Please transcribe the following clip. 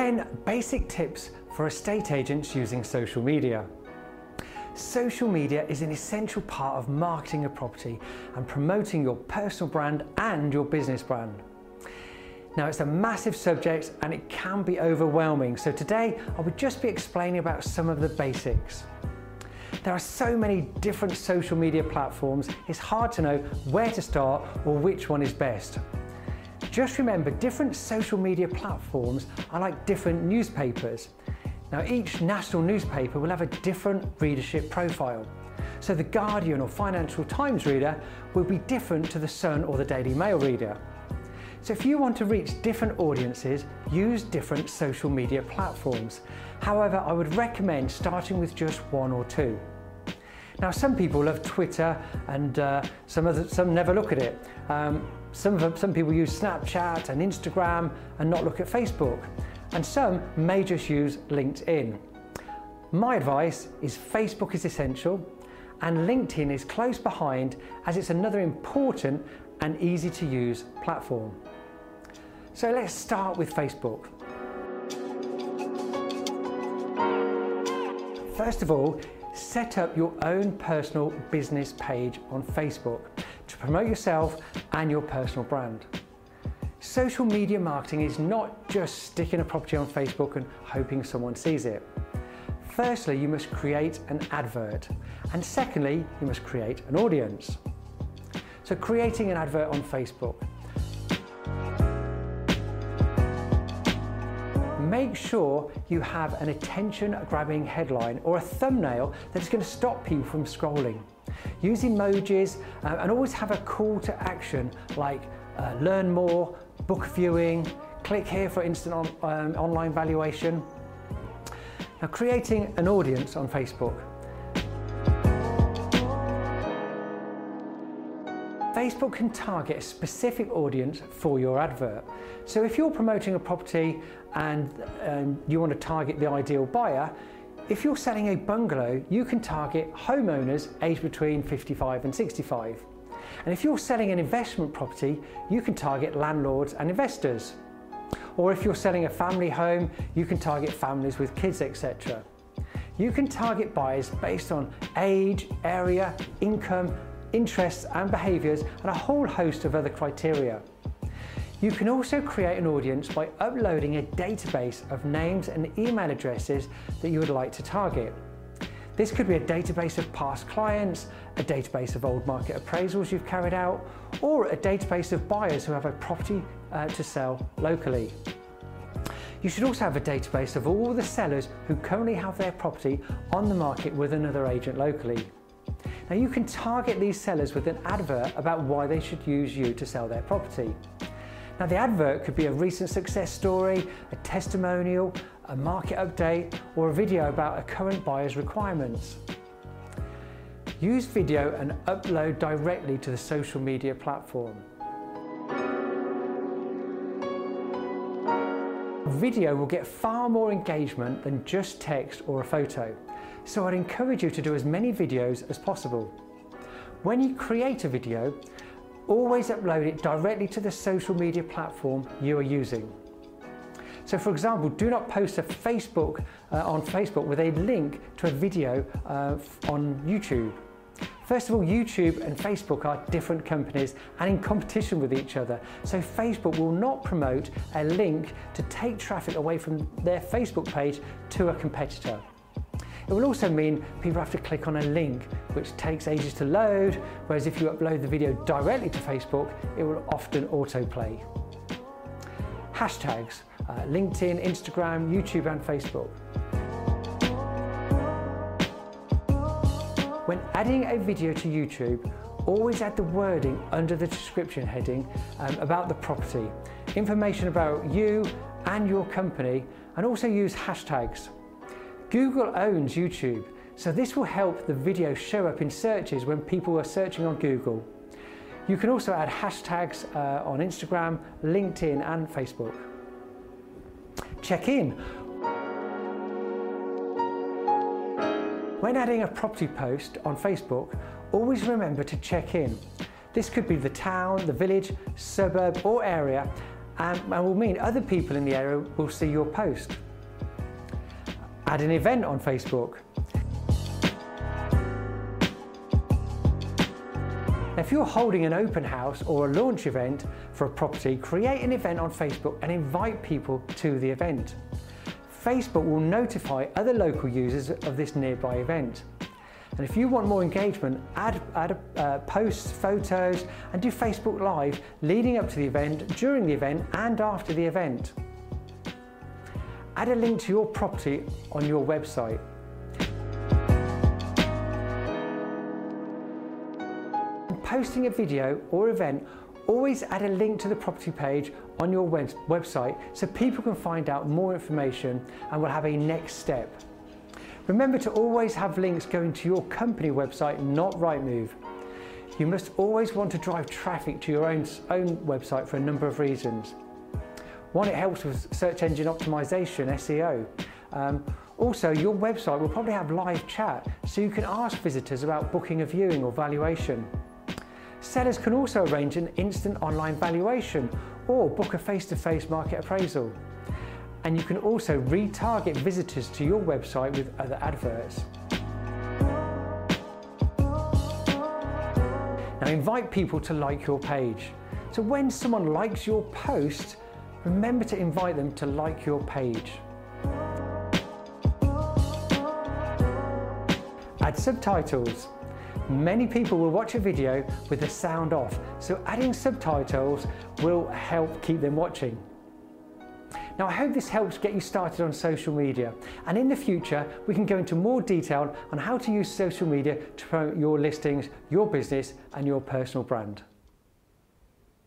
10 basic tips for estate agents using social media. Social media is an essential part of marketing a property and promoting your personal brand and your business brand. Now it's a massive subject and it can be overwhelming, so today I would just be explaining about some of the basics. There are so many different social media platforms, it's hard to know where to start or which one is best. Just remember, different social media platforms are like different newspapers. Now each national newspaper will have a different readership profile. So the Guardian or Financial Times reader will be different to the Sun or the Daily Mail reader. So if you want to reach different audiences, use different social media platforms. However, I would recommend starting with just one or two. Now, some people love Twitter and uh, some, other, some never look at it. Um, some, some people use Snapchat and Instagram and not look at Facebook. And some may just use LinkedIn. My advice is Facebook is essential and LinkedIn is close behind as it's another important and easy to use platform. So let's start with Facebook. First of all, set up your own personal business page on Facebook promote yourself and your personal brand. Social media marketing is not just sticking a property on Facebook and hoping someone sees it. Firstly, you must create an advert. And secondly, you must create an audience. So creating an advert on Facebook. Make sure you have an attention grabbing headline or a thumbnail that's going to stop people from scrolling. Use emojis uh, and always have a call to action like uh, learn more, book viewing, click here for instant on, um, online valuation. Now creating an audience on Facebook. Facebook can target a specific audience for your advert. So if you're promoting a property and um, you want to target the ideal buyer, if you're selling a bungalow, you can target homeowners aged between 55 and 65. And if you're selling an investment property, you can target landlords and investors. Or if you're selling a family home, you can target families with kids, etc. You can target buyers based on age, area, income, interests and behaviours and a whole host of other criteria. You can also create an audience by uploading a database of names and email addresses that you would like to target. This could be a database of past clients, a database of old market appraisals you've carried out, or a database of buyers who have a property uh, to sell locally. You should also have a database of all the sellers who currently have their property on the market with another agent locally. Now you can target these sellers with an advert about why they should use you to sell their property. Now the advert could be a recent success story, a testimonial, a market update or a video about a current buyer's requirements. Use video and upload directly to the social media platform. Video will get far more engagement than just text or a photo so I'd encourage you to do as many videos as possible. When you create a video, always upload it directly to the social media platform you are using. So for example, do not post a Facebook uh, on Facebook with a link to a video uh, on YouTube. First of all, YouTube and Facebook are different companies and in competition with each other. So Facebook will not promote a link to take traffic away from their Facebook page to a competitor. It will also mean people have to click on a link which takes ages to load, whereas if you upload the video directly to Facebook, it will often autoplay. Hashtags, uh, LinkedIn, Instagram, YouTube and Facebook. When adding a video to YouTube, always add the wording under the description heading um, about the property, information about you and your company, and also use hashtags. Google owns YouTube, so this will help the video show up in searches when people are searching on Google. You can also add hashtags uh, on Instagram, LinkedIn and Facebook. Check in. When adding a property post on Facebook, always remember to check in. This could be the town, the village, suburb or area and, and will mean other people in the area will see your post. Add an event on Facebook. If you're holding an open house or a launch event for a property, create an event on Facebook and invite people to the event. Facebook will notify other local users of this nearby event. And if you want more engagement, add, add uh, posts, photos, and do Facebook Live leading up to the event, during the event, and after the event. Add a link to your property on your website. Posting a video or event Always add a link to the property page on your web website so people can find out more information and will have a next step. Remember to always have links going to your company website, not Rightmove. You must always want to drive traffic to your own, own website for a number of reasons. One, it helps with search engine optimization, SEO. Um, also, your website will probably have live chat so you can ask visitors about booking a viewing or valuation. Sellers can also arrange an instant online valuation or book a face-to-face -face market appraisal. And you can also retarget visitors to your website with other adverts. Now invite people to like your page. So when someone likes your post, remember to invite them to like your page. Add subtitles. Many people will watch a video with the sound off, so adding subtitles will help keep them watching. Now I hope this helps get you started on social media and in the future we can go into more detail on how to use social media to promote your listings, your business and your personal brand.